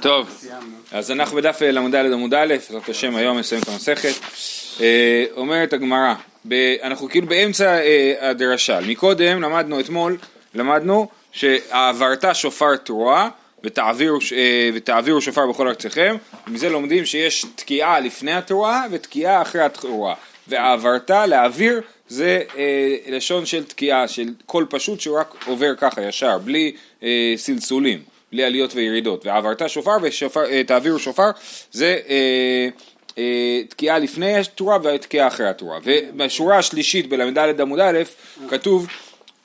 טוב, אז אנחנו בדף ל"ד עמוד א', בעזרת השם היום נסיים את המסכת. אה, אומרת הגמרא, אנחנו כאילו באמצע אה, הדרשה, מקודם למדנו אתמול, למדנו שעברת שופר תרועה ותעבירו, אה, ותעבירו שופר בכל ארציכם, מזה לומדים שיש תקיעה לפני התרועה ותקיעה אחרי התרועה, ועברת, להעביר, זה אה, לשון של תקיעה, של קול פשוט שהוא רק עובר ככה ישר, בלי אה, סלסולים. בלי עליות וירידות, ועברת שופר ותעבירו אה, שופר זה אה, אה, תקיעה לפני התורה ותקיעה אחרי התורה. ובשורה השלישית בל"ד עמוד א' כתוב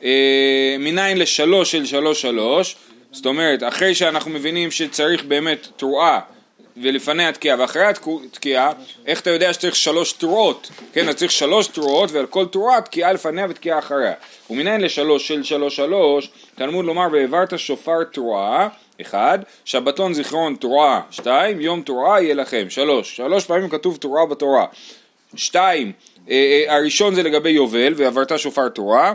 אה, מניין לשלוש של שלוש שלוש, זאת אומרת אחרי שאנחנו מבינים שצריך באמת תרועה ולפני התקיעה ואחרי התקיעה, איך אתה יודע שצריך שלוש תרועות? כן, אז צריך שלוש תרועות ועל כל תרועה תקיעה לפניה ותקיעה אחריה. ומניין לשלוש של שלוש שלוש, תלמוד לומר והעברת שופר תרועה, אחד, שבתון זיכרון תרועה, שתיים, יום תרועה יהיה לכם, שלוש, שלוש פעמים כתוב תרועה בתורה. שתיים, אה, אה, הראשון זה לגבי יובל ועברת שופר תרועה,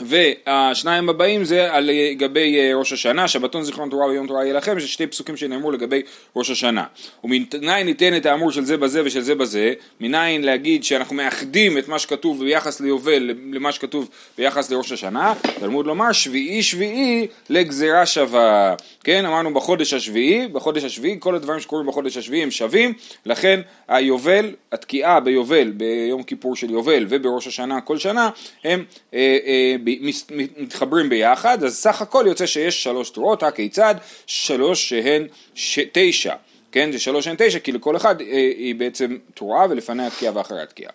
והשניים הבאים זה על גבי אה, ראש השנה, שבתון זיכרון תורה ויום תורה יהיה לכם, שזה שתי פסוקים שנאמרו לגבי ראש השנה. ומניין ניתן את האמור של זה בזה ושל זה בזה, מניין להגיד שאנחנו מאחדים את מה שכתוב ביחס ליובל למה שכתוב ביחס לראש השנה, תלמוד לומר שביעי שביעי לגזירה שווה. כן, אמרנו בחודש השביעי, בחודש השביעי, כל הדברים שקורים בחודש השביעי הם שווים, לכן היובל, התקיעה ביובל, ביום כיפור של יובל ובראש השנה כל שנה, הם אה, אה, מתחברים ביחד, אז סך הכל יוצא שיש שלוש תרועות, הכיצד? שלוש שהן ש... תשע, כן? זה שלוש שהן תשע, כי לכל אחד אה, היא בעצם תרועה ולפניה תקיעה ואחריה תקיעה.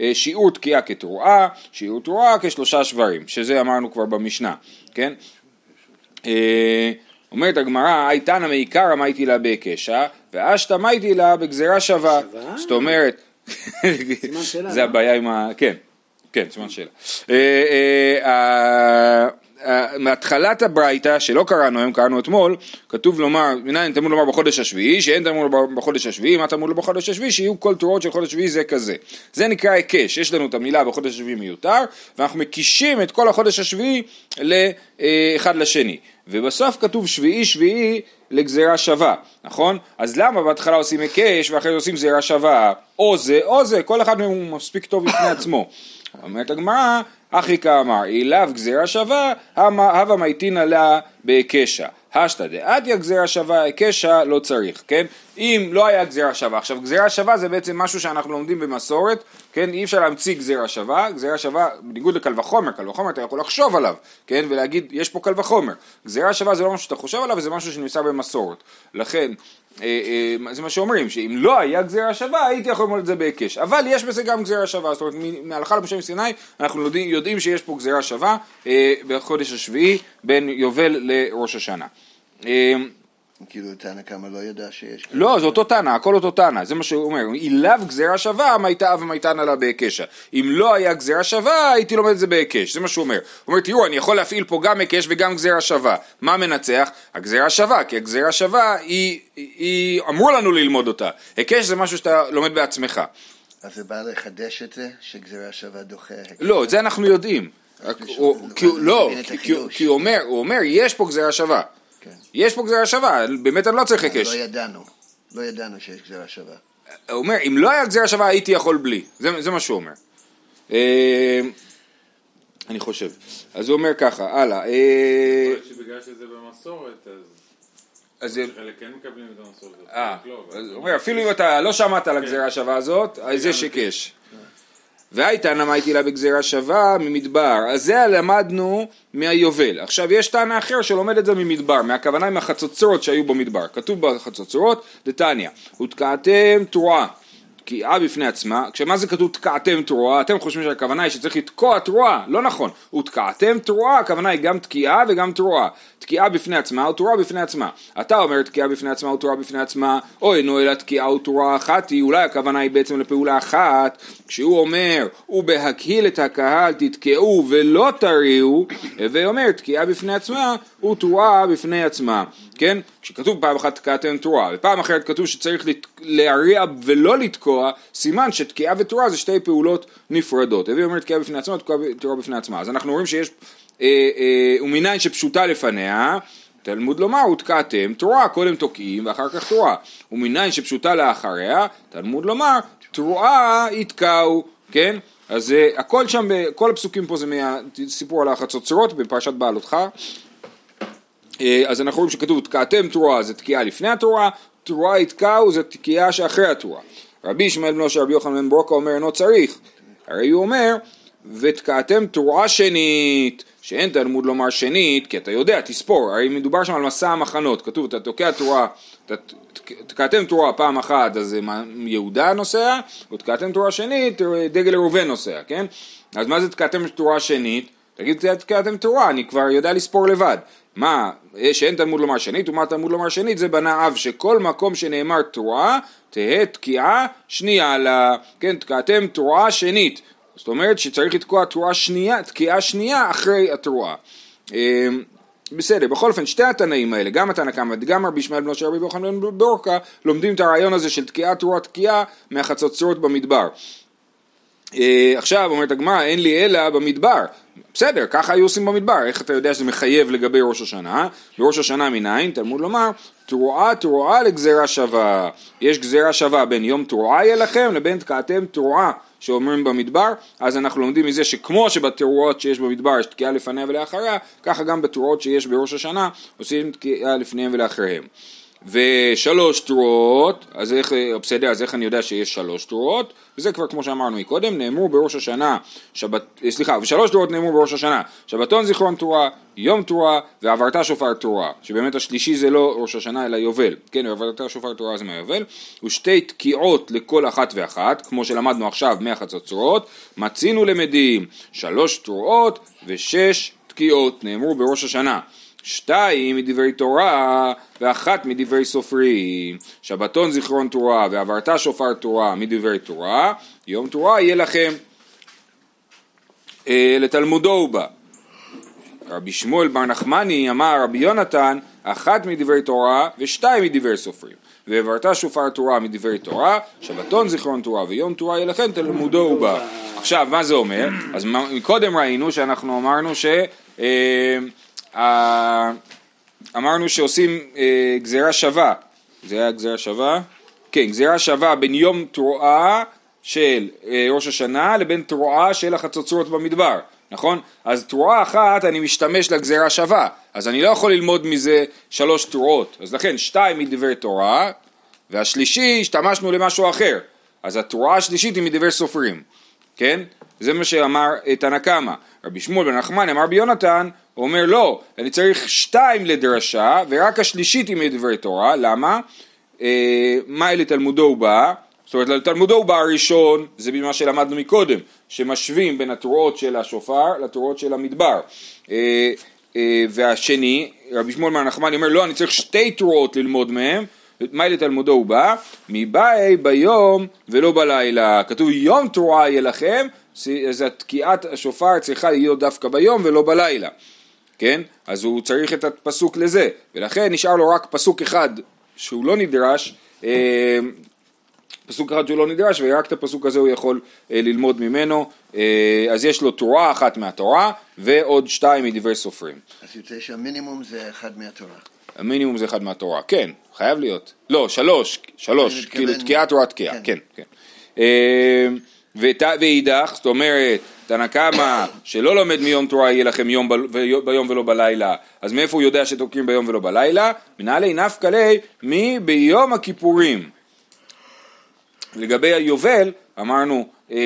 אה, שיעור תקיעה כתרועה, שיעור תרועה כשלושה שברים, שזה אמרנו כבר במשנה, כן? אה, אומרת הגמרא, הייתנא מעיקרא מייתי לה בהיקשה, ואשתא מייתי לה בגזירה שווה. זאת אומרת, זה הבעיה עם ה... כן. כן, סימן שאלה. אה, אה, אה, מהתחלת הברייתא, שלא קראנו היום, קראנו אתמול, כתוב לומר, מנין תמוד לומר בחודש השביעי, שאין תמוד לומר בחודש השביעי, מה תמוד לומר בחודש השביעי? שיהיו כל תורות של חודש השביעי זה כזה. זה נקרא היקש, יש לנו את המילה בחודש השביעי מיותר, ואנחנו מקישים את כל החודש השביעי לאחד לשני. ובסוף כתוב שביעי שביעי לגזירה שווה, נכון? אז למה בהתחלה עושים היקש ואחרי זה עושים גזירה שווה? או זה או זה, כל אחד מהם הוא מספיק טוב בפני עצמו. אומרת הגמרא, אחי כאמר, אילאו גזירה שווה, הווה מייטינא לה בהיקשה. השתא דעתיה גזירה שווה, היקשה לא צריך, כן? אם לא היה גזירה שווה, עכשיו גזירה שווה זה בעצם משהו שאנחנו לומדים במסורת, כן? אי אפשר להמציא גזירה שווה, גזירה שווה, בניגוד לקל וחומר, קל וחומר אתה יכול לחשוב עליו, כן? ולהגיד, יש פה קל וחומר. גזירה שווה זה לא משהו שאתה חושב עליו, זה משהו שנמצא במסורת. לכן, אה, אה, זה מה שאומרים, שאם לא היה גזירה שווה, הייתי יכול ללמוד את זה בהיקש. אבל יש בזה גם גזירה שווה, זאת אומרת, מהלכה למשה מסיני, אנחנו יודעים, יודעים שיש פה גזירה שווה אה, בחודש השביעי, בין יובל לראש השנה. כאילו תנא כמה לא ידע שיש... לא, זה אותו תנא, הכל אותו תנא, זה מה שהוא אומר. אילאו גזירה שווה, מייתה ומייתנא לה בהיקשה. אם לא היה גזירה שווה, הייתי לומד את זה בהיקש, זה מה שהוא אומר. הוא אומר, תראו, אני יכול להפעיל פה גם היקש וגם גזירה שווה. מה מנצח? הגזירה שווה, כי הגזירה שווה, היא, היא אמרו לנו ללמוד אותה. היקש זה משהו שאתה לומד בעצמך. אז זה בא לחדש את זה, שגזירה שווה דוחה? לא, את זה אנחנו יודעים. לא, כי הוא אומר, יש פה גזירה שווה. כן. יש פה גזירה שווה, באמת אני לא צריך היקש. לא ידענו, לא ידענו שיש גזירה שווה. הוא אומר, אם לא היה גזירה שווה הייתי יכול בלי, זה, זה מה שהוא אומר. אה, אני חושב. אז הוא אומר ככה, הלאה. אה, שבגלל שזה במסורת, אז... אז חלק כן מקבלים את המסורת. אה, אז הוא אומר, אפילו אם אתה לא שמעת על הגזירה השווה הזאת, אז יש היקש. והייתה נמייתי לה בגזירה שווה ממדבר, אז זה למדנו מהיובל. עכשיו יש טענה אחר שלומד את זה ממדבר, מהכוונה עם החצוצרות שהיו במדבר. כתוב בחצוצרות, דתניא, ותקעתם תרועה. תקיעה בפני עצמה, כשמה זה כתוב תקעתם תרועה, אתם חושבים שהכוונה היא שצריך לתקוע תרועה, לא נכון, ותקעתם תרועה, הכוונה היא גם תקיעה וגם תרועה, תקיעה בפני עצמה או תרועה בפני עצמה, אתה אומר תקיעה בפני עצמה או תרועה בפני עצמה, או אינו אלא תקיעה ותרועה אחת היא, אולי הכוונה היא בעצם לפעולה אחת, כשהוא אומר, ובהקהיל את הקהל תתקעו ולא תריעו, הווי אומר תקיעה בפני עצמה ותרועה בפני עצמה, כן? כשכתוב פעם אחת תקעתם תרועה, ופעם אחרת כתוב שצריך להריע ולא לתקוע, סימן שתקיעה ותרועה זה שתי פעולות נפרדות. הווי אומר תקיעה בפני עצמה, תרועה בפני עצמה. אז אנחנו רואים שיש, אה, אה, ומניין שפשוטה לפניה, תלמוד לומר ותקעתם תרועה, קודם תוקעים ואחר כך תרועה. ומניין שפשוטה לאחריה, תלמוד לומר תרועה יתקעו, כן? אז אה, הכל שם, כל הפסוקים פה זה מהסיפור על החצוצרות בפרשת בעלותך. אה, אז אנחנו רואים שכתוב תקעתם תרועה זה תקיעה לפני התרועה, תרועה יתקעו זה תקיעה שאחרי התרועה. רבי ישמעאל בנו של רבי יוחנן בן ברוקה אומר אינו צריך, הרי הוא אומר ותקעתם תרועה שנית, שאין תלמוד לומר שנית, כי אתה יודע, תספור, הרי מדובר שם על מסע המחנות, כתוב אתה תוקע תרועה, תקעתם תרועה פעם אחת אז יהודה נוסע, ותקעתם תרועה שנית, דגל ראובן נוסע, כן? אז מה זה תקעתם תרועה שנית? תגיד תקעתם תרועה, אני כבר יודע לספור לבד. מה, שאין תלמוד לומר שנית, ומה תלמוד לומר שנית זה בנה אב, שכל מקום שנאמר תרועה, תהא תקיעה שנייה לה, כן, תקעתם תרועה שנית. זאת אומרת שצריך לתקוע תרועה שנייה, תקיעה שנייה אחרי התרועה. אמ, בסדר, בכל אופן שתי התנאים האלה, גם התנא קמא וגם רבי ישמעאל בנו של רבי יוחנן בן ברוקה, לומדים את הרעיון הזה של תקיעה תרועה תקיעה מהחצוצרות במדבר. אה, עכשיו אומרת הגמרא אין לי אלא במדבר בסדר ככה היו עושים במדבר. איך אתה יודע שזה מחייב לגבי ראש השנה? בראש השנה מניין? תלמוד לומר תרועה תרועה לגזירה שווה. יש גזירה שווה בין יום תרועה יהיה לכם לבין תקעתם תרועה שאומרים במדבר. אז אנחנו לומדים מזה שכמו שבתרועות שיש במדבר יש תקיעה לפניה ולאחריה ככה גם בתרועות שיש בראש השנה עושים תקיעה לפניהם ולאחריהם ושלוש תרועות, אז איך, בסדר, אז איך אני יודע שיש שלוש תרועות? וזה כבר כמו שאמרנו מקודם, נאמרו בראש השנה, שבת, סליחה, ושלוש תרועות נאמרו בראש השנה, שבתון זיכרון תרועה, יום תרועה, ועברת שופר תרועה, שבאמת השלישי זה לא ראש השנה אלא יובל, כן, ועברת שופר תרועה זה מהיובל, ושתי תקיעות לכל אחת ואחת, כמו שלמדנו עכשיו מהחצוצרות, מצינו למדים, שלוש תרועות ושש תקיעות נאמרו בראש השנה. שתיים מדברי תורה ואחת מדברי סופרים. שבתון זיכרון תורה ועברת שופר תורה מדברי תורה, יום תורה יהיה לכם. אה, לתלמודו הוא בא. רבי שמואל בר נחמני אמר רבי יונתן אחת מדברי תורה ושתיים מדברי סופרים. ועברת שופר תורה מדברי תורה, שבתון זיכרון תורה ויום תורה יהיה לכם תלמודו הוא בא. עכשיו מה זה אומר? אז קודם ראינו שאנחנו אמרנו ש... אמרנו שעושים אה, גזירה שווה, זה היה גזירה שווה? כן, גזירה שווה בין יום תרועה של אה, ראש השנה לבין תרועה של החצוצרות במדבר, נכון? אז תרועה אחת אני משתמש לגזירה שווה, אז אני לא יכול ללמוד מזה שלוש תרועות, אז לכן שתיים מדברי תורה והשלישי השתמשנו למשהו אחר, אז התרועה השלישית היא מדברי סופרים, כן? זה מה שאמר תנא קמא. רבי שמואל בן נחמן אמר ביונתן, הוא אומר לא, אני צריך שתיים לדרשה ורק השלישית היא מדברי תורה, למה? אה, מה אלה תלמודו הוא בא? זאת אומרת לתלמודו הוא בא הראשון, זה ממה שלמדנו מקודם, שמשווים בין התרועות של השופר לתרועות של המדבר. אה, אה, והשני, רבי שמואל בן נחמן אומר לא, אני צריך שתי תרועות ללמוד מהם, מה לתלמודו הוא בא? מבאי ביום ולא בלילה. כתוב יום תרועה יהיה לכם, אז תקיעת השופר צריכה להיות דווקא ביום ולא בלילה. כן? אז הוא צריך את הפסוק לזה, ולכן נשאר לו רק פסוק אחד שהוא לא נדרש, אה, פסוק אחד שהוא לא נדרש, ורק את הפסוק הזה הוא יכול אה, ללמוד ממנו, אה, אז יש לו תורה אחת מהתורה, ועוד שתיים מדברי סופרים. אז יוצא שהמינימום זה אחד מהתורה. המינימום זה אחד מהתורה, כן, חייב להיות. לא, שלוש, שלוש, כאילו תקיעה תורה תקיעה, כן. כן, כן. ואידך, זאת אומרת, תנא קמא שלא לומד מיום תורה יהיה לכם יום ב- ביום ולא בלילה, אז מאיפה הוא יודע שתוקעים ביום ולא בלילה? מנהלי נפקא ליה מביום הכיפורים. לגבי היובל, אמרנו, אה,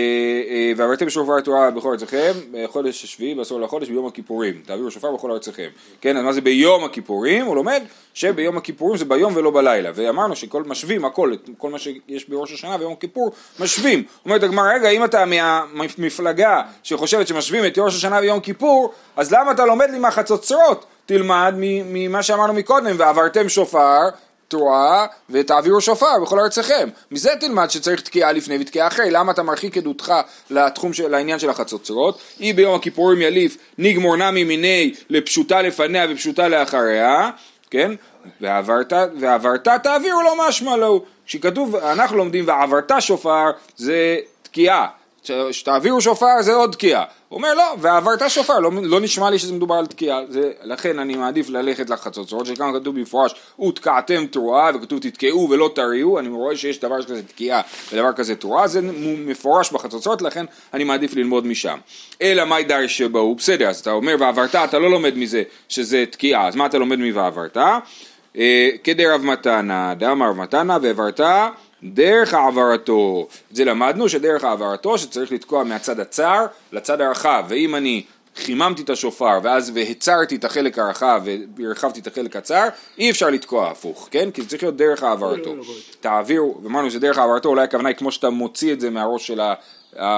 אה, ועברתם שופר תורה בכל ארציכם, בחודש השביעי, בעשור לחודש, ביום הכיפורים. תעבירו שופר בכל ארציכם. כן, אז מה זה ביום הכיפורים? הוא לומד שביום הכיפורים זה ביום ולא בלילה. ואמרנו שכל משווים הכל, כל מה שיש בראש השנה ויום הכיפור, משווים. אומרת הגמרא, רגע, אם אתה מהמפלגה שחושבת שמשווים את ראש השנה ויום כיפור, אז למה אתה לומד לי מהחצוצרות? תלמד ממה שאמרנו מקודם, ועברתם שופר, תרועה ותעבירו שופר בכל ארציכם. מזה תלמד שצריך תקיעה לפני ותקיעה אחרי. למה אתה מרחיק עדותך לתחום של, לעניין של החצוצרות? אי ביום הכיפורים יליף נגמור נמי מיני לפשוטה לפניה ופשוטה לאחריה, כן? ועברת, ועברת תעבירו לו משמע לו. כשכתוב, אנחנו לומדים ועברת שופר זה תקיעה. שתעבירו שופר זה עוד תקיעה. הוא אומר לא, ועברת שופר, לא, לא נשמע לי שזה מדובר על תקיעה, זה, לכן אני מעדיף ללכת לחצוצרות, שכאן כתוב במפורש, ותקעתם תרועה, וכתוב תתקעו ולא תריעו, אני רואה שיש דבר כזה תקיעה ודבר כזה תרועה, זה מפורש בחצוצרות, לכן אני מעדיף ללמוד משם. אלא מאי דרש שבהו, בסדר, אז אתה אומר ועברת, אתה לא לומד מזה שזה תקיעה, אז מה אתה לומד מוועברת? אה, כדרב מתנה, דאמר מתנה ועברת דרך העברתו. את זה למדנו שדרך העברתו שצריך לתקוע מהצד הצר לצד הרחב, ואם אני חיממתי את השופר ואז והצרתי את החלק הרחב והרחבתי את החלק הצר, אי אפשר לתקוע הפוך, כן? כי זה צריך להיות דרך העברתו. תעבירו, אמרנו שדרך העברתו אולי הכוונה היא כמו שאתה מוציא את זה מהראש של ה... ה-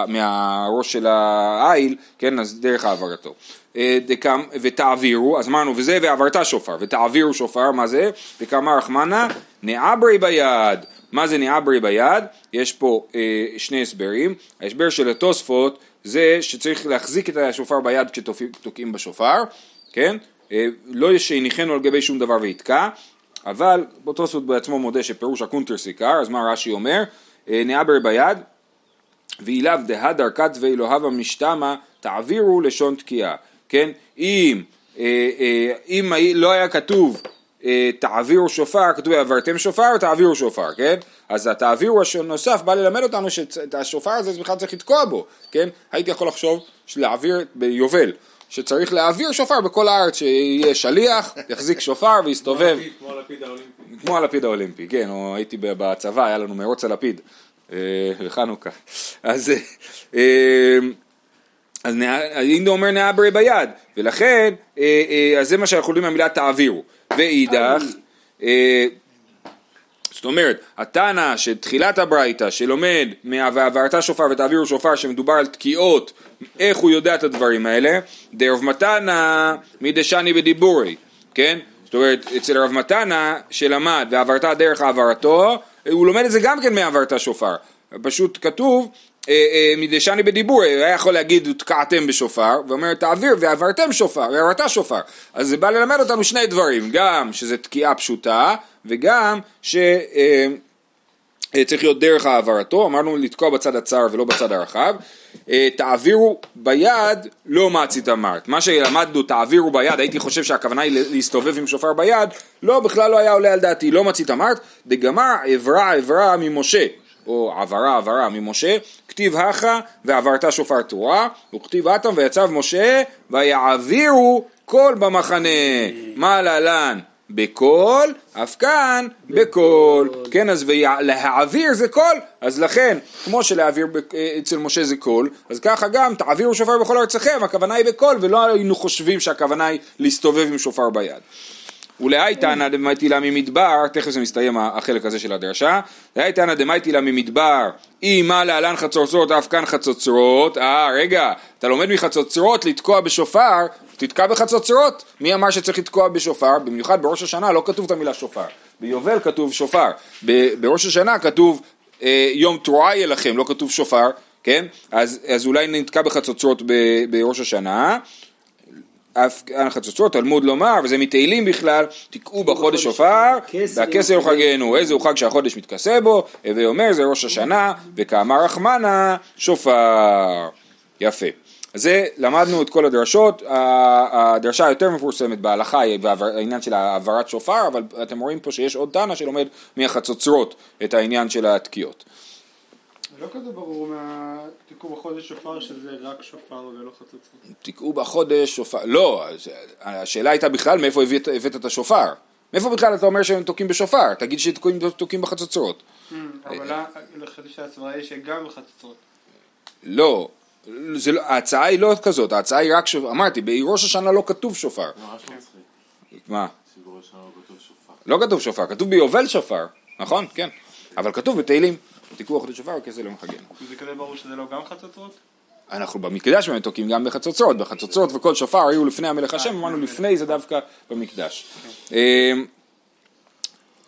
מהראש של העיל, כן, אז דרך העברתו. אה, דקם, ותעבירו, אז אמרנו, וזה ועברת שופר, ותעבירו שופר, מה זה? והכי קאמר רחמנא, נעברי ביד. מה זה נעברי ביד? יש פה אה, שני הסברים. ההסבר של התוספות זה שצריך להחזיק את השופר ביד כשתוקעים בשופר, כן? אה, לא שיניחנו על גבי שום דבר ויתקע, אבל תוספות בעצמו מודה שפירוש הקונטרס עיקר, אז מה רש"י אומר? אה, נעברי ביד, ואילאו דהדר כת ואלוהיו המשתמע תעבירו לשון תקיעה, כן? אם, אה, אה, אם לא היה כתוב אה, תעבירו שופר, כתוב עברתם שופר, תעבירו שופר, כן? אז התעבירו הנוסף בא ללמד אותנו שאת השופר הזה בכלל צריך לתקוע בו, כן? הייתי יכול לחשוב להעביר ביובל, שצריך להעביר שופר בכל הארץ, שיהיה שליח, יחזיק שופר ויסתובב. כמו הלפיד האולימפי. כמו הלפיד האולימפי, כן, או הייתי בצבא, היה לנו מרוץ הלפיד אה, בחנוכה. אז, אה, אה, אז אינדו אומר נעברי ביד, ולכן, אז זה מה שאנחנו יודעים מהמילה תעבירו. ואידך, זאת אומרת, התנא שתחילת הברייתא שלומד מה"ועברת שופר ותעבירו שופר" שמדובר על תקיעות, איך הוא יודע את הדברים האלה? דרב מתנא מדשני בדיבורי, כן? זאת אומרת, אצל רב מתנא שלמד ועברת דרך העברתו, הוא לומד את זה גם כן מעברת שופר. פשוט כתוב אה, אה, מדשני בדיבור, היה יכול להגיד תקעתם בשופר, ואומר תעביר ועברתם שופר, ועברת שופר. אז זה בא ללמד אותנו שני דברים, גם שזה תקיעה פשוטה, וגם ש... אה, אה, צריך להיות דרך העברתו, אמרנו לתקוע בצד הצר ולא בצד הרחב. אה, תעבירו ביד, לא מצית אמרת. מה שלמדנו תעבירו ביד, הייתי חושב שהכוונה היא להסתובב עם שופר ביד, לא, בכלל לא היה עולה על דעתי, לא מצית אמרת, דגמר עברה עברה ממשה, או עברה עברה ממשה, כתיב הכא ועברת שופר תרועה, וכתיב התם ויצב משה ויעבירו קול במחנה. מה להלן? בקול, אף כאן בקול, כן אז להעביר זה קול, אז לכן כמו שלהעביר ב- אצל משה זה קול, אז ככה גם תעבירו שופר בכל ארציכם, הכוונה היא בקול ולא היינו חושבים שהכוונה היא להסתובב עם שופר ביד. ולהי תנא דמאי לה ממדבר, תכף זה מסתיים החלק הזה של הדרשה, להי תנא דמאי לה ממדבר, אם מה להלן חצוצרות אף כאן חצוצרות, אה רגע, אתה לומד מחצוצרות לתקוע בשופר, תתקע בחצוצרות, מי אמר שצריך לתקוע בשופר, במיוחד בראש השנה לא כתוב את המילה שופר, ביובל כתוב שופר, ב- בראש השנה כתוב אה, יום תרועה יהיה לכם, לא כתוב שופר, כן, אז, אז אולי נתקע בחצוצרות ב- בראש השנה, החצוצרות, תלמוד לומר, וזה מתהילים בכלל, תקעו בחודש שופר, והכסר חגנו, איזה הוא חג שהחודש מתכסה בו, הווי אומר זה ראש השנה, וכאמר רחמנה, שופר. יפה. אז זה, למדנו את כל הדרשות, הדרשה היותר מפורסמת בהלכה היא העניין של העברת שופר, אבל אתם רואים פה שיש עוד תנא שלומד מהחצוצרות את העניין של התקיעות. זה לא כזה ברור מהתיקון בחודש שופר שזה רק שופר ולא חצוצרות. תקעו בחודש שופר, לא, השאלה הייתה בכלל מאיפה הבאת, הבאת את השופר. מאיפה בכלל אתה אומר שהם תוקעים בשופר? תגיד שתוקעים תוקעים בחצוצרות. אבל חשבתי שהסברה היא שגם בחצוצרות. לא, זה לא, ההצעה היא לא כזאת, ההצעה היא רק שופר, אמרתי, בראש השנה לא כתוב שופר. מה? לא. לא כתוב שופר, כתוב ביובל שופר, נכון? כן. אבל כתוב בתהילים, בחודש שופר וכסף לא מחגנו. זה כזה ברור שזה לא גם חצוצרות? אנחנו במקדש באמת תוקעים גם בחצוצרות, בחצוצרות וכל שופר היו לפני המלך השם, אמרנו לפני זה דווקא במקדש. אמ,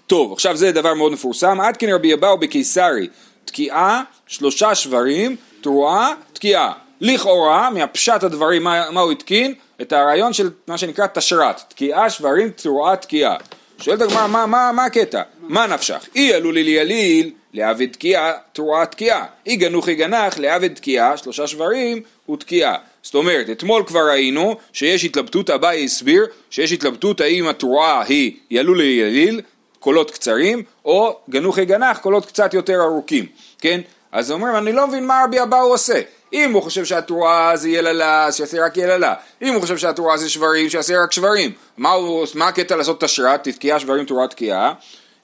טוב, עכשיו זה דבר מאוד מפורסם, עד כן רבי אבאו בקיסרי, תקיעה, שלושה שברים, תרועה, תקיעה. לכאורה, מהפשט הדברים, מה, מה הוא התקין? את הרעיון של מה שנקרא תשרת, תקיעה, שברים, תרועה, תקיעה. שואלת הגמרא, מה, מה, מה הקטע? מה נפשך? אי עלול לי יליל, לעבד תקיעה, תרועה תקיעה. אי גנוחי גנח, לעבד תקיעה, שלושה שברים, הוא תקיעה. זאת אומרת, אתמול כבר ראינו שיש התלבטות, אביי הסביר, שיש התלבטות האם התרועה היא ילול ליליל, קולות קצרים, או גנוחי גנח, קולות קצת יותר ארוכים, כן? אז אומרים, אני לא מבין מה רבי אבאו עושה. אם הוא חושב שהתרועה זה יללה, אז שיעשה רק יללה. אם הוא חושב שהתרועה זה שברים, שיעשה רק שברים. מה, הוא, מה הקטע לעשות תשרת, תתקיעה שברים תרועה תקיעה?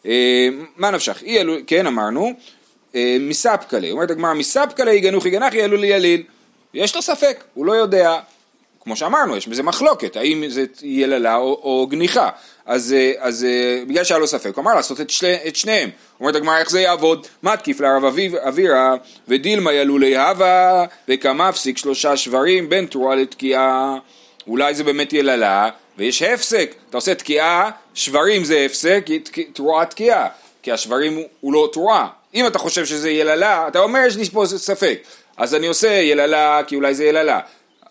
אה, מה נפשך? אי אלו, כן אמרנו, אה, מספקלה. אומרת הגמרא, מספקלה יגנוכי גנחי ילול יליל. יש לו ספק, הוא לא יודע. כמו שאמרנו, יש בזה מחלוקת, האם זה יללה או, או גניחה. אז, אה, אז בגלל שהיה לו ספק, הוא אמר לעשות את, שני, את שניהם. אומרת הגמרא, איך זה יעבוד? מתקיף לרב אבירה ודילמה ילולי הווה וכמפסיק שלושה שברים בין תרועה לתקיעה. אולי זה באמת יללה, ויש הפסק. אתה עושה תקיעה, שברים זה הפסק, תרועה תקיעה. כי השברים הוא, הוא לא תרועה. אם אתה חושב שזה יללה, אתה אומר יש לי פה ספק. אז אני עושה יללה כי אולי זה יללה.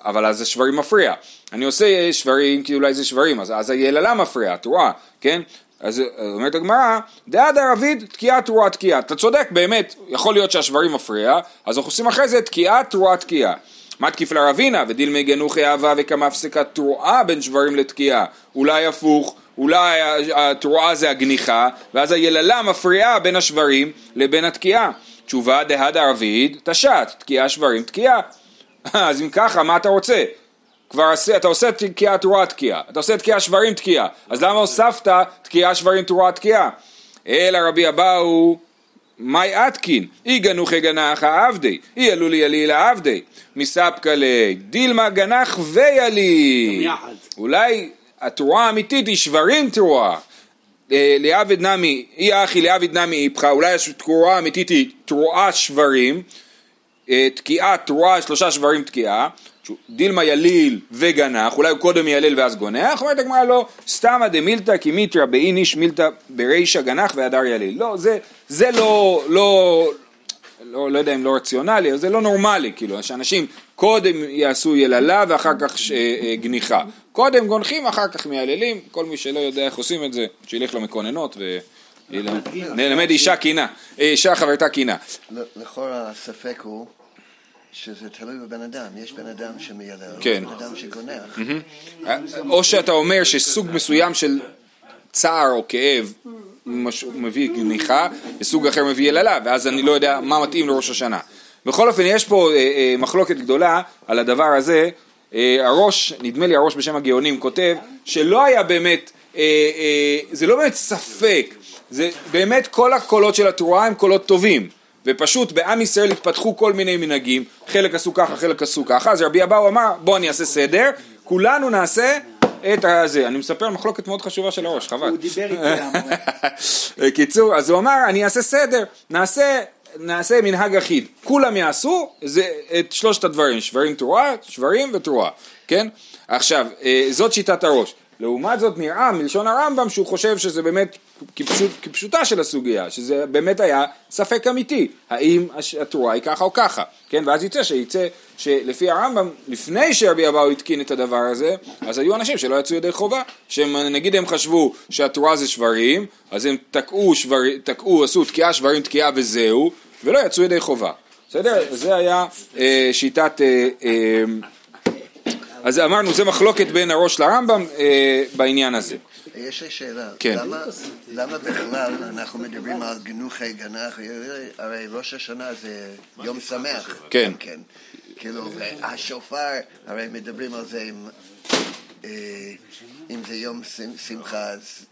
אבל אז השברים מפריע. אני עושה שברים כי אולי זה שברים, אז, אז היללה מפריע, תרועה, כן? אז אומרת הגמרא, דעד ערבית תקיעה תרועה תקיעה. אתה צודק, באמת, יכול להיות שהשברים מפריע, אז אנחנו עושים אחרי זה תקיעה תרועה תקיעה. מה תקיף לרבינה ודילמי גנוחי אהבה וכמה הפסקת תרועה בין שברים לתקיעה. אולי הפוך, אולי התרועה זה הגניחה, ואז היללה מפריעה בין השברים לבין התקיעה. תשובה דהד ערבית, תשת, תקיעה שברים תקיעה. אז אם ככה, מה אתה רוצה? כבר אתה עושה תקיעה תרועה תקיעה, אתה עושה תקיעה שברים תקיעה, אז למה הוספת תקיעה שברים תרועה תקיעה? אלא רבי אבאו מאי עתקין, אי גנוחי גנח עבדי, אי עלולי יליל עבדי, מספקא לי, דילמה גנח ויליל. אולי התרועה האמיתית היא שברים תרועה. אה, לעבד נמי, אי אחי לעבד נמי איפכא, אולי התרועה האמיתית היא תרועה שברים, אה, תקיעה, תרועה, שלושה שברים תקיעה, דילמה יליל וגנח, אולי הוא קודם יליל ואז גונח, אומרת הגמרא לא, סתמא דמילתא כמיתרא באיניש מילתא ברישא גנח והדר יליל. לא, זה, זה לא, לא, לא, לא יודע אם לא רציונלי, אבל זה לא נורמלי, כאילו, שאנשים קודם יעשו יללה ואחר כך ש, אה, גניחה. קודם גונחים, אחר כך מייללים, כל מי שלא יודע איך עושים את זה, שילך למקוננות ו... נלמד אישה קינה, אה, אישה חברתה קינה. לכאורה הספק הוא שזה תלוי בבן אדם, יש בן אדם שמיילל, כן. בן אדם שגונח. או שאתה אומר שסוג מסוים של צער או כאב מביא גניחה, וסוג אחר מביא יללה, ואז אני לא יודע מה מתאים לראש השנה. בכל אופן, יש פה אה, אה, מחלוקת גדולה על הדבר הזה. הראש, נדמה לי הראש בשם הגאונים, כותב שלא היה באמת, זה לא באמת ספק, זה באמת כל הקולות של התרועה הם קולות טובים. ופשוט בעם ישראל התפתחו כל מיני מנהגים, חלק עשו ככה, חלק עשו ככה, אז רבי אבאו אמר בוא אני אעשה סדר, כולנו נעשה את הזה. אני מספר מחלוקת מאוד חשובה של הראש, חבל. הוא דיבר איתי קיצור, אז הוא אמר אני אעשה סדר, נעשה נעשה מנהג אחיד, כולם יעשו זה, את שלושת הדברים, שברים תרועה, שברים ותרועה, כן? עכשיו, אה, זאת שיטת הראש. לעומת זאת נראה מלשון הרמב"ם שהוא חושב שזה באמת כפשוט, כפשוטה של הסוגיה, שזה באמת היה ספק אמיתי, האם התורה היא ככה או ככה, כן, ואז יצא שיצא שלפי הרמב"ם, לפני שרבי אבאו התקין את הדבר הזה, אז היו אנשים שלא יצאו ידי חובה, שנגיד הם חשבו שהתורה זה שברים, אז הם תקעו, שבר, תקעו עשו תקיעה שברים תקיעה וזהו, ולא יצאו ידי חובה, בסדר? זה היה אה, שיטת... אה, אה, אז אמרנו, זה מחלוקת בין הראש לרמב"ם אה, בעניין הזה. יש לי שאלה, כן. למה, למה בכלל אנחנו מדברים על גנוחי גנח, הרי ראש השנה זה יום שמח, כן. כן, כאילו, השופר, הרי מדברים על זה אם, אה, אם זה יום שמחה, אז,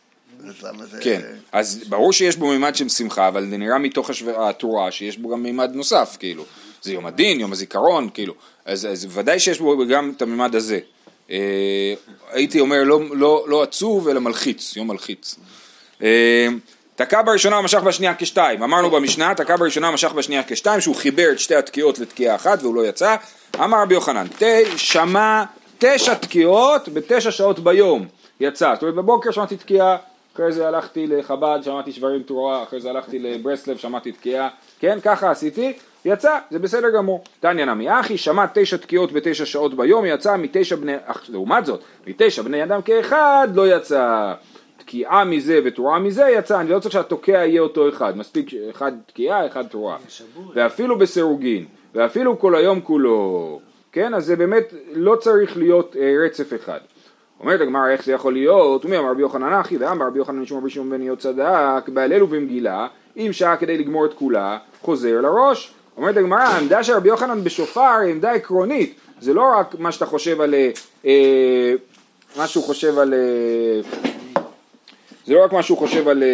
אז למה זה... כן, אז ברור שיש בו מימד של שמחה, אבל זה נראה מתוך השו... התורה שיש בו גם מימד נוסף, כאילו. זה יום הדין, יום הזיכרון, כאילו. אז, אז ודאי שיש בו גם את המימד הזה. אה, הייתי אומר לא, לא, לא עצוב אלא מלחיץ, יום מלחיץ. אה, תקע בראשונה ומשך בשנייה כשתיים, אמרנו במשנה, תקע בראשונה ומשך בשנייה כשתיים, שהוא חיבר את שתי התקיעות לתקיעה אחת והוא לא יצא, אמר רבי יוחנן, שמע תשע תקיעות בתשע שעות ביום, יצא, זאת אומרת בבוקר שמעתי תקיעה, אחרי זה הלכתי לחב"ד, שמעתי שברים תרועה, אחרי זה הלכתי לברסלב, שמעתי תקיעה, כן, ככה עשיתי, יצא, זה בסדר גמור. תניא נמי אחי, שמע תשע תקיעות בתשע שעות ביום, יצא מתשע בני, לעומת זאת, מתשע בני אדם כאחד לא יצא. תקיעה מזה ותרועה מזה יצא, אני לא צריך שהתוקע יהיה אותו אחד, מספיק אחד תקיעה, אחד תרועה. ואפילו בסירוגין, ואפילו כל היום כולו, כן? אז זה באמת לא צריך להיות אה, רצף אחד. אומרת הגמרא איך זה יכול להיות, אומר רבי יוחנן אחי ואמר רבי יוחנן משום רבי שמעון בן צדק בהלל ובמגילה אם שעה כדי לגמור את כולה חוזר לראש אומרת הגמרא העמדה של רבי יוחנן בשופר היא עמדה עקרונית זה לא רק מה שאתה חושב על אה, מה שהוא חושב על אה, זה לא רק מה שהוא חושב על אה,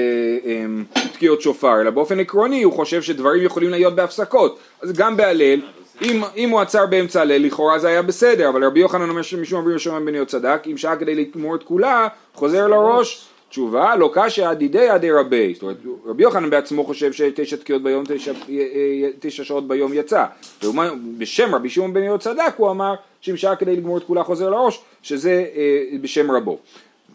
אה, תקיעות שופר, אלא באופן עקרוני הוא חושב שדברים יכולים להיות בהפסקות. אז גם בהלל, אם, אם הוא עצר באמצע הלל, לכאורה זה היה בסדר, אבל רבי יוחנן אומר שמשום רבי יהושע בן צדק, אם שעה כדי לגמור את כולה, חוזר לראש. תשובה, לא קשיא דידי עדי רבי. זאת אומרת, רבי יוחנן בעצמו חושב שתשע תקיעות ביום, תשע, תשע שעות ביום יצא. ובשם רבי שמעון בן יהוד צדק הוא אמר שאם שעה כדי לגמור את כולה חוזר לראש, שזה אה, בשם רבו.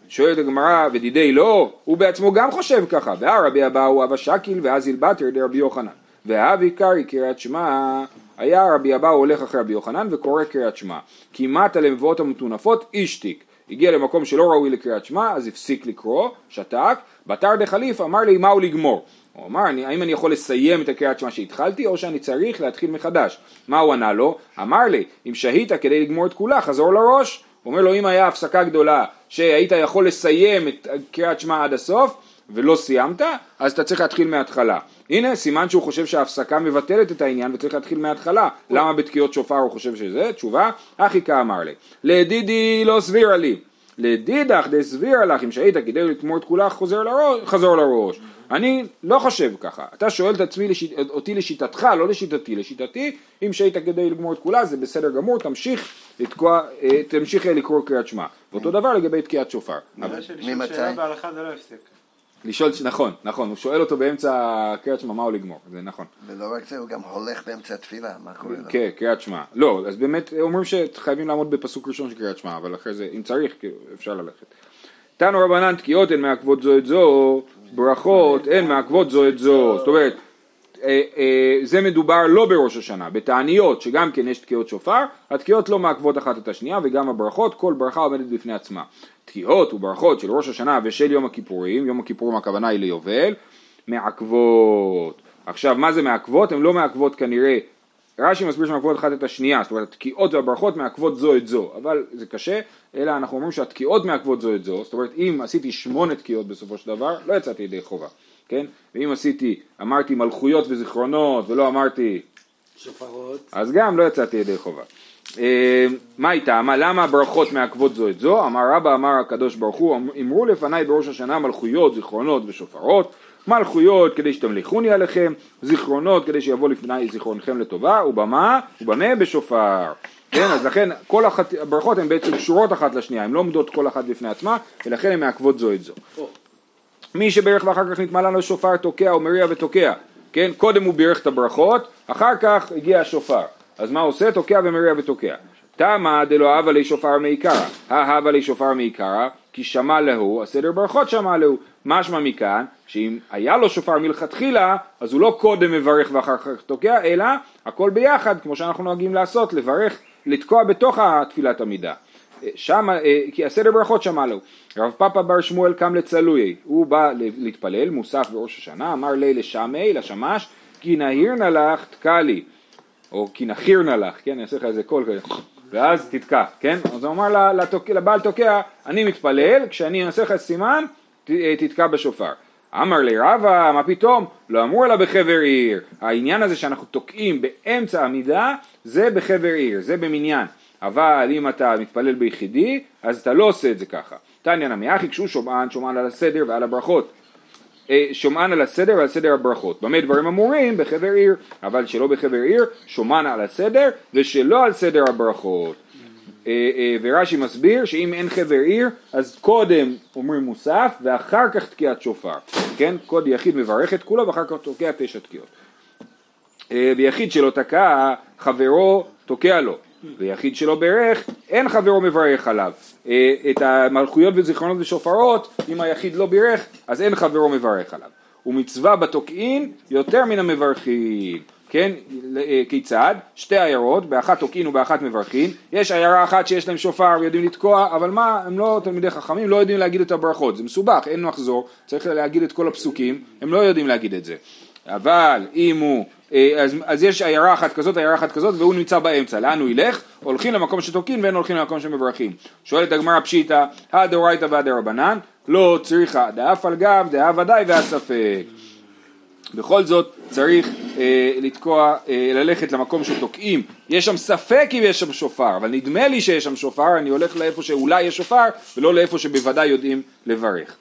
שואלת הגמרא, ודידי לא, הוא בעצמו גם חושב ככה, והרבי הבא הוא אבא שקיל ואז ילבטר דרבי יוחנן, והאבי קרעי קריאת שמע, היה רבי אבא הולך אחרי רבי יוחנן וקורא קריאת שמע, כמעט הלבבות המטונפות אישתיק, הגיע למקום שלא ראוי לקריאת שמע, אז הפסיק לקרוא, שתק, בתר דחליף אמר לי מהו לגמור, הוא אמר, אני, האם אני יכול לסיים את הקריאת שמע שהתחלתי, או שאני צריך להתחיל מחדש? מה הוא ענה לו? אמר לי, אם שהית כדי לגמור את כולה, חזור לראש. הוא אומר לו, אם היה הפסקה גדולה, שהיית יכול לסיים את קריאת שמע עד הסוף, ולא סיימת, אז אתה צריך להתחיל מההתחלה. הנה, סימן שהוא חושב שההפסקה מבטלת את העניין וצריך להתחיל מההתחלה. למה בתקיעות שופר הוא חושב שזה? תשובה, אחי כאמר לי. לדידי לא סבירה לי. לדידך דסבירה לך, אם שהיית כדי לגמור את כולה חוזר לראש, חזור לראש. אני לא חושב ככה. אתה שואל את עצמי, לשיט, אותי לשיטתך, לא לשיטתי. לשיטתי, אם שהיית כדי לגמור את כולה, זה בסדר גמור, תמשיך לתקוע, אה, תמשיך לקרוא קריאת שמע. ואותו דבר לגבי תקיעת שופר. נראה שלשאול לשאול, נכון, נכון, הוא שואל אותו באמצע קריאת שמע, מה הוא לגמור, זה נכון. ולא רק זה, הוא גם הולך באמצע התפילה, מה קורה לו? כן, קריאת שמע. לא, אז באמת אומרים שחייבים לעמוד בפסוק ראשון של קריאת שמע, אבל אחרי זה, אם צריך, כאילו, אפשר ללכת. תנו רבנן תקיעות הן מעכבות זו את זו, ברכות הן מעכבות זו את זו. זאת אומרת, זה מדובר לא בראש השנה, בתעניות שגם כן יש תקיעות שופר, התקיעות לא מעכבות אחת את השנייה וגם הברכות, כל ברכה עומדת בפני עצמה. תקיעות וברכות של ראש השנה ושל יום הכיפורים, יום הכיפורים הכוונה היא ליובל, מעכבות. עכשיו מה זה מעכבות? הן לא מעכבות כנראה, רש"י מסביר שמעכבות אחת את השנייה, זאת אומרת התקיעות והברכות מעכבות זו את זו, אבל זה קשה, אלא אנחנו אומרים שהתקיעות מעכבות זו את זו, זאת אומרת אם עשיתי שמונה תקיעות בסופו של דבר, לא יצאתי ידי חובה, כן? ואם עשיתי, אמרתי מלכויות וזיכרונות ולא אמרתי שופרות. אז גם לא יצאתי ידי חובה. אה, מה? מה, למה הברכות מעכבות זו את זו? אמר רבא אמר הקדוש ברוך הוא אמרו לפניי בראש השנה מלכויות, זיכרונות ושופרות מלכויות כדי שתמליכוני עליכם, זיכרונות כדי שיבוא לפני זיכרונכם לטובה, ובמה? ובמה? בשופר. כן, אז לכן כל אחת, הברכות הן בעצם קשורות אחת לשנייה, הן לא עומדות כל אחת בפני עצמה, ולכן הן מעכבות זו את זו. מי שברך ואחר כך נתמלא לו שופר תוקע ומריע ותוקע, כן? קודם הוא בירך את הברכות, אחר כך הגיע השופר. אז מה עושה? תוקע ומריע ותוקע. תמה דלא הווה לי שופר מעיקרא, ההווה לי שופר מעיקרא, כי שמע להו, הסדר ברכות שמע להו. משמע מכאן, שאם היה לו שופר מלכתחילה, אז הוא לא קודם מברך ואחר כך תוקע, אלא הכל ביחד, כמו שאנחנו נוהגים לעשות, לברך, לתקוע בתוך התפילת עמידה. שם, כי הסדר ברכות שמע לו. רב פאפא בר שמואל קם לצלויי, הוא בא להתפלל, מוסף בראש השנה, אמר לי לשמי, לשמש, כי נהיר נא לך תקע לי, או כי נכיר נא לך, כן, אני אעשה לך איזה קול כזה, ואז תתקע, כן? אז הוא אמר לבעל תוקע, אני מתפלל, כשאני אעשה לך סימן, ת- תתקע בשופר. אמר לי רבא, מה פתאום? לא אמרו אלא בחבר עיר. העניין הזה שאנחנו תוקעים באמצע עמידה, זה בחבר עיר, זה במניין. אבל אם אתה מתפלל ביחידי, אז אתה לא עושה את זה ככה. תניא נמי אחי, כשהוא שומען, שומען על הסדר ועל הברכות. אה, שומען על הסדר ועל סדר הברכות. במה דברים אמורים? בחבר עיר, אבל שלא בחבר עיר, שומען על הסדר ושלא על סדר הברכות. אה, אה, ורש"י מסביר שאם אין חבר עיר, אז קודם אומרים מוסף ואחר כך תקיעת שופר. כן? קוד יחיד מברך את כולו ואחר כך תוקע תשע תקיעות. ויחיד שלא תקע, חברו תוקע לו. ויחיד שלא בירך, אין חברו מברך עליו. אה, את המלכויות וזיכרונות ושופרות, אם היחיד לא בירך, אז אין חברו מברך עליו. ומצווה בתוקעין יותר מן המברכים. כן, אה, כיצד? שתי עיירות, באחת תוקעין ובאחת מברכין, יש עיירה אחת שיש להם שופר ויודעים לתקוע, אבל מה, הם לא תלמידי חכמים, לא יודעים להגיד את הברכות, זה מסובך, אין מחזור, צריך להגיד את כל הפסוקים, הם לא יודעים להגיד את זה. אבל אם הוא, אז, אז יש עיירה אחת כזאת, עיירה אחת כזאת, והוא נמצא באמצע, לאן הוא ילך? הולכים למקום שתוקעים ואין הולכים למקום שמברכים. שואלת הגמרא פשיטא, הדאורייתא והדרבנן, לא צריכה, דאף על גב, דאה ודאי והספק. בכל זאת צריך אה, לתקוע, אה, ללכת למקום שתוקעים, יש שם ספק אם יש שם שופר, אבל נדמה לי שיש שם שופר, אני הולך לאיפה שאולי יש שופר ולא לאיפה שבוודאי יודעים לברך.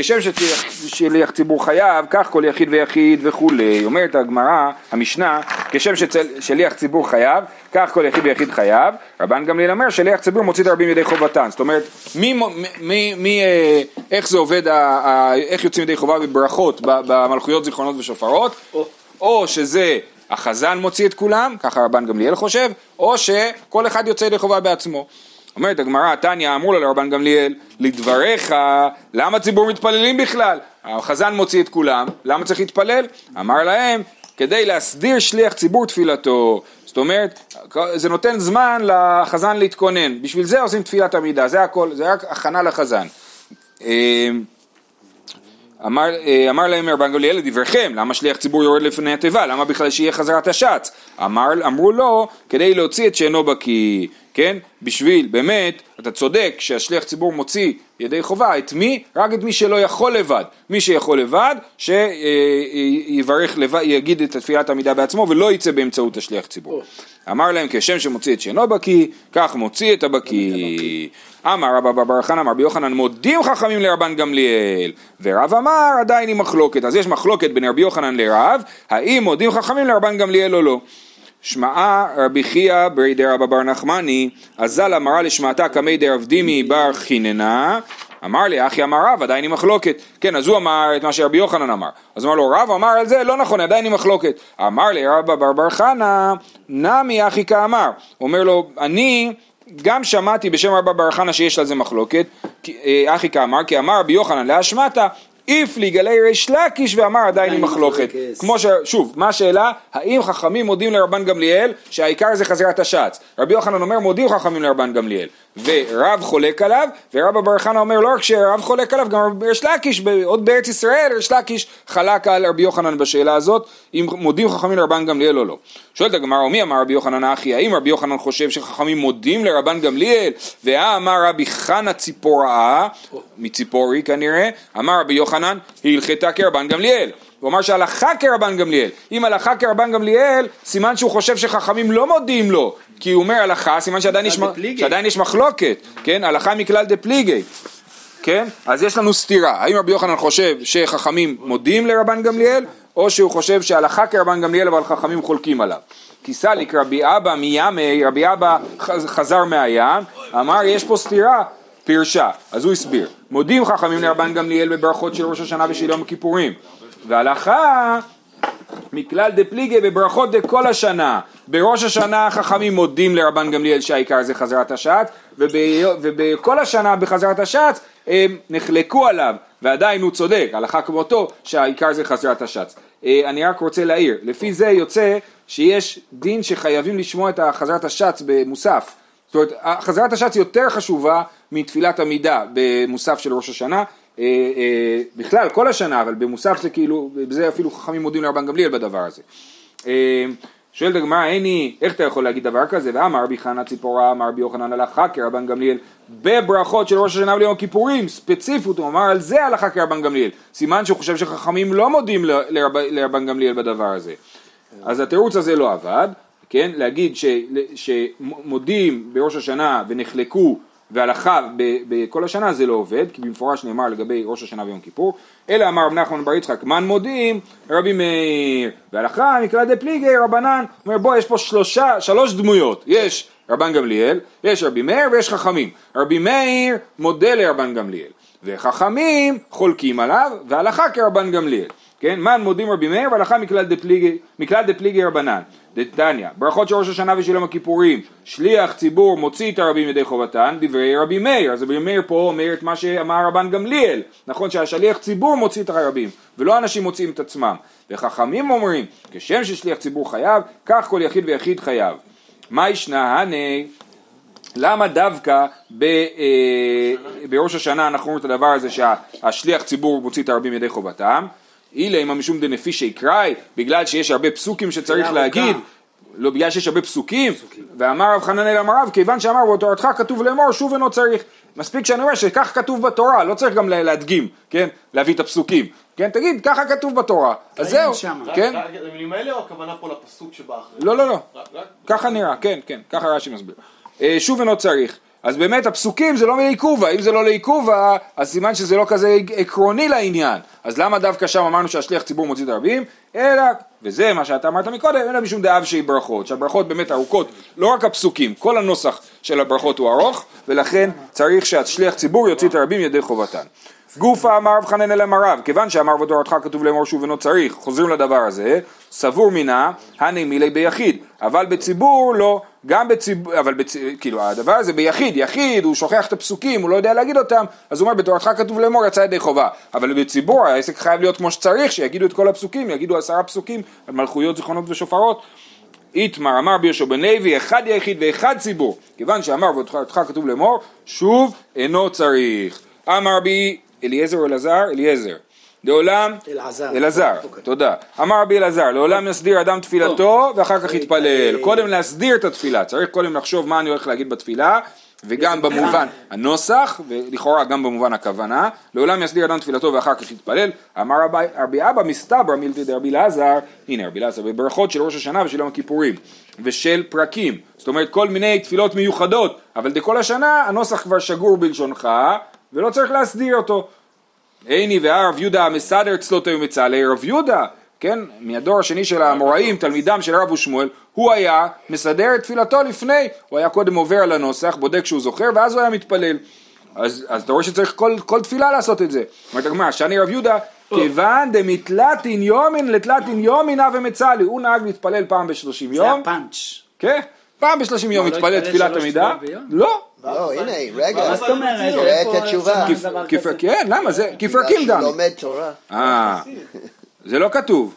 כשם ששליח ציבור חייב, כך כל יחיד ויחיד וכולי. אומרת הגמרא, המשנה, כשם ששליח ציבור חייב, כך כל יחיד ויחיד חייב. רבן גמליאל אומר, שליח ציבור מוציא את הרבים ידי חובתן. זאת אומרת, מי, מי, מי, אה, איך זה עובד, איך יוצאים ידי חובה בברכות במלכויות זיכרונות ושופרות, או שזה החזן מוציא את כולם, ככה רבן גמליאל חושב, או שכל אחד יוצא ידי חובה בעצמו. אומרת הגמרא, תניא, אמרו לה לרבן גמליאל, לדבריך, למה ציבור מתפללים בכלל? החזן מוציא את כולם, למה צריך להתפלל? אמר להם, כדי להסדיר שליח ציבור תפילתו. זאת אומרת, זה נותן זמן לחזן להתכונן, בשביל זה עושים תפילת עמידה, זה הכל, זה רק הכנה לחזן. אמ, אמר, אה, אמר להם רבן גמליאל לדבריכם, למה שליח ציבור יורד לפני התיבה? למה בכלל שיהיה חזרת השץ? אמר, אמרו לו, כדי להוציא את שאינו בקיא. כן? בשביל, באמת, אתה צודק שהשליח ציבור מוציא ידי חובה, את מי? רק את מי שלא יכול לבד. מי שיכול לבד, שיברך לבד, יגיד את תפילת העמידה בעצמו ולא יצא באמצעות השליח ציבור. אמר להם כשם שמוציא את שאינו בקיא, כך מוציא את הבקיא. אמר רבא בר חנא אמר ביוחנן מודים חכמים לרבן גמליאל ורב אמר עדיין היא מחלוקת אז יש מחלוקת בין רבי יוחנן לרב האם מודים חכמים לרבן גמליאל או לא שמעה רבי חייא ברי דרבא בר נחמני, אזל אמרה לשמעתה קמי דרב דימי בר חיננה, אמר לי אחי אמר רב עדיין היא מחלוקת, כן אז הוא אמר את מה שרבי יוחנן אמר, אז אמר לו רב אמר על זה? לא נכון עדיין היא מחלוקת, אמר לי רבא בר בר חנה נמי אחי כאמר, אומר לו אני גם שמעתי בשם רבא בר חנה שיש על זה מחלוקת, אה, אחי כאמר כי אמר רבי יוחנן להשמטה איפלי גלי ריש לקיש ואמר עדיין היא מחלוקת. כמו ש... שוב, מה השאלה? האם חכמים מודים לרבן גמליאל שהעיקר זה חזירת השץ? רבי יוחנן אומר מודים חכמים לרבן גמליאל. ורב חולק עליו, ורב אבר חנא אומר לא רק שרב חולק עליו, גם ריש לקיש, עוד בארץ ישראל ריש לקיש חלק על רבי יוחנן בשאלה הזאת, אם מודים חכמים לרבן גמליאל או לא. שואלת הגמרא, מי אמר רבי יוחנן אחי, האם רבי יוחנן חושב שחכמים מודים לרבן גמליאל, והאמר רבי חנא ציפוראה, מציפורי כנראה, אמר רבי יוחנן, הלכתה כרבן גמליאל. הוא אמר שהלכה כרבן גמליאל. אם הלכה כרבן גמליאל, סימן שהוא חושב שחכמים לא מודים לו, כי הוא אומר הלכה, סימן שעדיין יש, שעדיין יש מחלוקת, כן? הלכה מכלל דה פליגי. כן? אז יש לנו סתירה, האם רבי יוחנן חושב שחכמים מודים לרבן גמליאל, או שהוא חושב שהלכה כרבן גמליאל אבל חכמים חולקים עליו. כי סליק רבי אבא מימי, רבי אבא חזר מהים, אמר יש פה סתירה, פירשה, אז הוא הסביר. מודים חכמים לרבן גמליאל בברכות של ראש השנה ושל יום הכיפורים. והלכה מכלל דפליגי בברכות דכל השנה. בראש השנה החכמים מודים לרבן גמליאל שהעיקר זה חזרת השעת, ובכל השנה בחזרת השעת הם נחלקו עליו, ועדיין הוא צודק, הלכה כמותו, שהעיקר זה חזרת השץ. אה, אני רק רוצה להעיר, לפי זה יוצא שיש דין שחייבים לשמוע את החזרת השץ במוסף. זאת אומרת, חזרת השץ יותר חשובה מתפילת עמידה במוסף של ראש השנה, בכלל כל השנה, אבל במוסף זה כאילו, בזה אפילו חכמים מודים לרבן גמליאל בדבר הזה. אה, שואלת הגמרא, איני, איך אתה יכול להגיד דבר כזה? ואמר רבי חנא ציפורה, אמר רבי יוחנן הלכה כרבן גמליאל, בברכות של ראש השנה וליום הכיפורים, ספציפית, הוא אמר על זה הלכה כרבן גמליאל. סימן שהוא חושב שחכמים לא מודים לרב, לרבן גמליאל בדבר הזה. אז התירוץ הזה לא עבד, כן? להגיד שמודים בראש השנה ונחלקו והלכה בכל השנה זה לא עובד, כי במפורש נאמר לגבי ראש השנה ויום כיפור, אלא אמר רב נחמן בר יצחק, מן מודים רבי מאיר, והלכה מקרא דה פליגי רבנן, אומר בוא יש פה שלושה, שלוש דמויות, יש רבן גמליאל, יש רבי מאיר ויש חכמים, רבי מאיר מודה לרבן גמליאל, וחכמים חולקים עליו, והלכה כרבן גמליאל. כן? מן מודים רבי מאיר והלכה מכלל דפליגי, מכלל דפליגי רבנן. דתניא, ברכות של ראש השנה ושל יום הכיפורים, שליח ציבור מוציא את הרבים ידי חובתן, דברי רבי מאיר. אז רבי מאיר פה אומר את מה שאמר רבן גמליאל, נכון שהשליח ציבור מוציא את הרבים, ולא אנשים מוציאים את עצמם. וחכמים אומרים, כשם ששליח ציבור חייב, כך כל יחיד ויחיד חייב. מה ישנה הנה? למה דווקא ב, אה, בראש השנה אנחנו אומרים את הדבר הזה שהשליח ציבור מוציא את הרבים ידי חובתם? אילה אם משום דנפישי קראי, בגלל שיש הרבה פסוקים שצריך. להגיד, לא בגלל שיש הרבה פסוקים, ואמר רב חננאל אמר רב, כיוון שאמר בתורתך כתוב לאמור שוב אינו צריך, מספיק שאני אומר שכך כתוב בתורה, לא צריך גם לה- להדגים, כן, להביא את הפסוקים, כן, תגיד ככה כתוב בתורה, אז זהו. כן, רק למילים האלה או הכוונה פה לפסוק שבא אחרי? לא לא לא, ככה נראה, כן, כן, ככה רש"י מסביר. אה, שוב אינו צריך. אז באמת הפסוקים זה לא מעיכובה, אם זה לא לעיכובה, אז סימן שזה לא כזה עקרוני לעניין. אז למה דווקא שם אמרנו שהשליח ציבור מוציא את הרבים? אלא, וזה מה שאתה אמרת מקודם, אלא משום דאב שהיא ברכות, שהברכות באמת ארוכות, לא רק הפסוקים, כל הנוסח של הברכות הוא ארוך, ולכן צריך שהשליח ציבור יוציא את הרבים ידי חובתן. גופה אמר רב חנן אל אמריו, כיוון שאמר בתורתך כתוב לאמור שוב אינו צריך, חוזרים לדבר הזה, סבור מינה, הני מילי ביחיד, אבל בציבור לא, גם בציבור, אבל בצ... כאילו הדבר הזה ביחיד, יחיד, הוא שוכח את הפסוקים, הוא לא יודע להגיד אותם, אז הוא אומר בתורתך כתוב לאמור יצא ידי חובה, אבל בציבור העסק חייב להיות כמו שצריך, שיגידו את כל הפסוקים, יגידו עשרה פסוקים על מלכויות, זיכרונות ושופרות. איתמר אמר ביהושע בן לוי, אחד יחיד ואחד ציבור, כיוון שאמר בתורתך כתוב לאמור, שוב אינו צריך. אמר רבי אליעזר או אלעזר? אליעזר. לעולם, אלעזר. אלעזר, אוקיי. תודה. אמר רבי אלעזר, לעולם יסדיר אדם תפילתו ואחר כך יתפלל. יתפלל. קודם להסדיר את התפילה, צריך קודם לחשוב מה אני הולך להגיד בתפילה, וגם במובן הנוסח, ולכאורה גם במובן הכוונה. לעולם יסדיר אדם תפילתו ואחר כך יתפלל. אמר רבי, רבי אבא מסתברא מילתא דרבי אלעזר, הנה רבי אלעזר, בברכות של ראש השנה ושל יום הכיפורים, ושל פרקים. זאת אומרת כל מיני תפילות מיוחדות, אבל דכל השנה הנוסח כבר שגור בלשונך, ולא צריך להסדיר אותו. עיני והרב יהודה המסדר צלותיו מצלעי רב יהודה, כן, מהדור השני של האמוראים, תלמידם של רב ושמואל, הוא היה מסדר את תפילתו לפני, הוא היה קודם עובר על הנוסח, בודק שהוא זוכר, ואז הוא היה מתפלל. אז, אז אתה רואה שצריך כל, כל תפילה לעשות את זה. אומרת הגמרא, שאני רב יהודה, כיוון דמתלתין יומין לתלתין יומין הווה מצלי, הוא נהג להתפלל פעם בשלושים זה יום, הפאנץ'. כן, פעם בשלושים יום לא מתפלל התפלל תפילת עמידה? לא, לא, הנה, רגע. מה זאת אומרת? תראה את התשובה. כן, למה זה, כפרקים דמי. לומד תורה. אה, זה לא כתוב.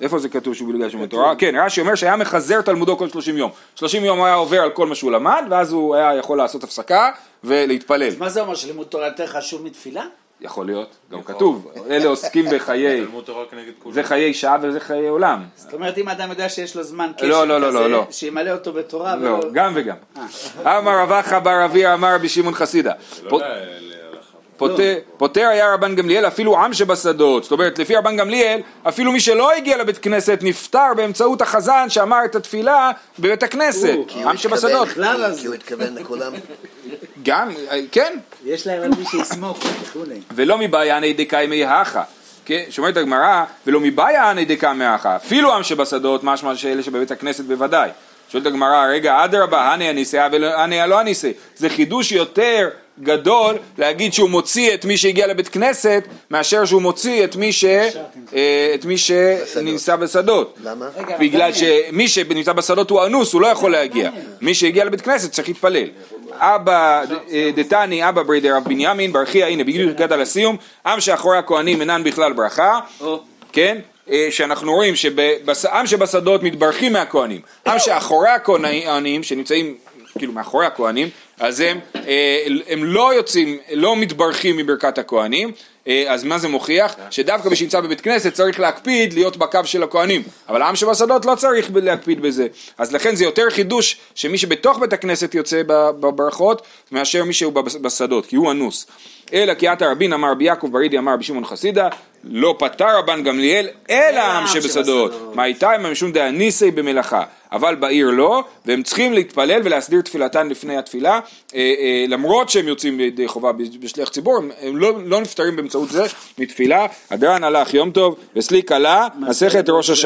איפה זה כתוב שהוא בגלל שהוא תורה? כן, רש"י אומר שהיה מחזר תלמודו כל 30 יום. 30 יום הוא היה עובר על כל מה שהוא למד, ואז הוא היה יכול לעשות הפסקה ולהתפלל. מה זה אומר שלימוד תורה יותר חשוב מתפילה? יכול להיות, גם כתוב. אלה עוסקים בחיי. זה חיי שעה וזה חיי עולם. זאת אומרת אם אדם יודע שיש לו זמן קשר לא, לא, לא, כזה, לא, לא. שימלא אותו בתורה לא. גם וגם. אמר רב אחא בר אביה אמר רבי שמעון חסידה. פוטר, היה רבן גמליאל אפילו עם שבשדות, זאת אומרת לפי רבן גמליאל אפילו מי שלא הגיע לבית כנסת נפטר באמצעות החזן שאמר את התפילה בבית הכנסת, עם שבשדות, כי הוא התכוון לכולם. גם, כן, יש להם על מי שיסמוך וכולי. ולא מבעיה עני דקאי מי האחה, כן, שאומרת הגמרא, ולא מבעיה עני דקאי מי האחה, אפילו עם שבשדות, משמע שאלה שבבית הכנסת בוודאי. שואלת הגמרא, רגע, אדרבה, הני הניסה, והני הלא הניסה. זה חידוש יותר גדול להגיד שהוא מוציא את מי שהגיע לבית כנסת, מאשר שהוא מוציא את מי, ש... אה, את מי שנמצא בשדות. למה? בגלל שמי שנמצא בשדות הוא אנוס, הוא לא יכול להגיע. מי שהגיע לבית כנסת צריך להתפלל. אבא אה, דתני, אבא ברי דרב בנימין, ברכיה, הנה בדיוק הגעת לסיום, עם שאחורי הכהנים אינן בכלל ברכה. כן? אה, שאנחנו רואים שעם שבשדות מתברכים מהכהנים, עם שאחורי הכהנים שנמצאים כאילו מאחורי הכהנים, אז הם, אה, הם לא יוצאים, לא מתברכים מברכת הכהנים, אז מה זה מוכיח? שדווקא מי שנמצא בבית כנסת צריך להקפיד להיות בקו של הכהנים, אבל העם שבשדות לא צריך להקפיד בזה, אז לכן זה יותר חידוש שמי שבתוך בית הכנסת יוצא בברכות מאשר מי שהוא בשדות, כי הוא אנוס. אלא כי עתה רבין אמר רבי יעקב ברידי אמר רבי שמעון חסידה לא פטר רבן גמליאל אלא העם שבשדות. מה איתה הם משום דאניסי במלאכה אבל בעיר לא והם צריכים להתפלל ולהסדיר תפילתן לפני התפילה אה, אה, למרות שהם יוצאים ידי חובה בשליח ציבור הם, הם לא, לא נפטרים באמצעות זה מתפילה. הדרן הלך יום טוב וסליק עלה מסכת ראש השנה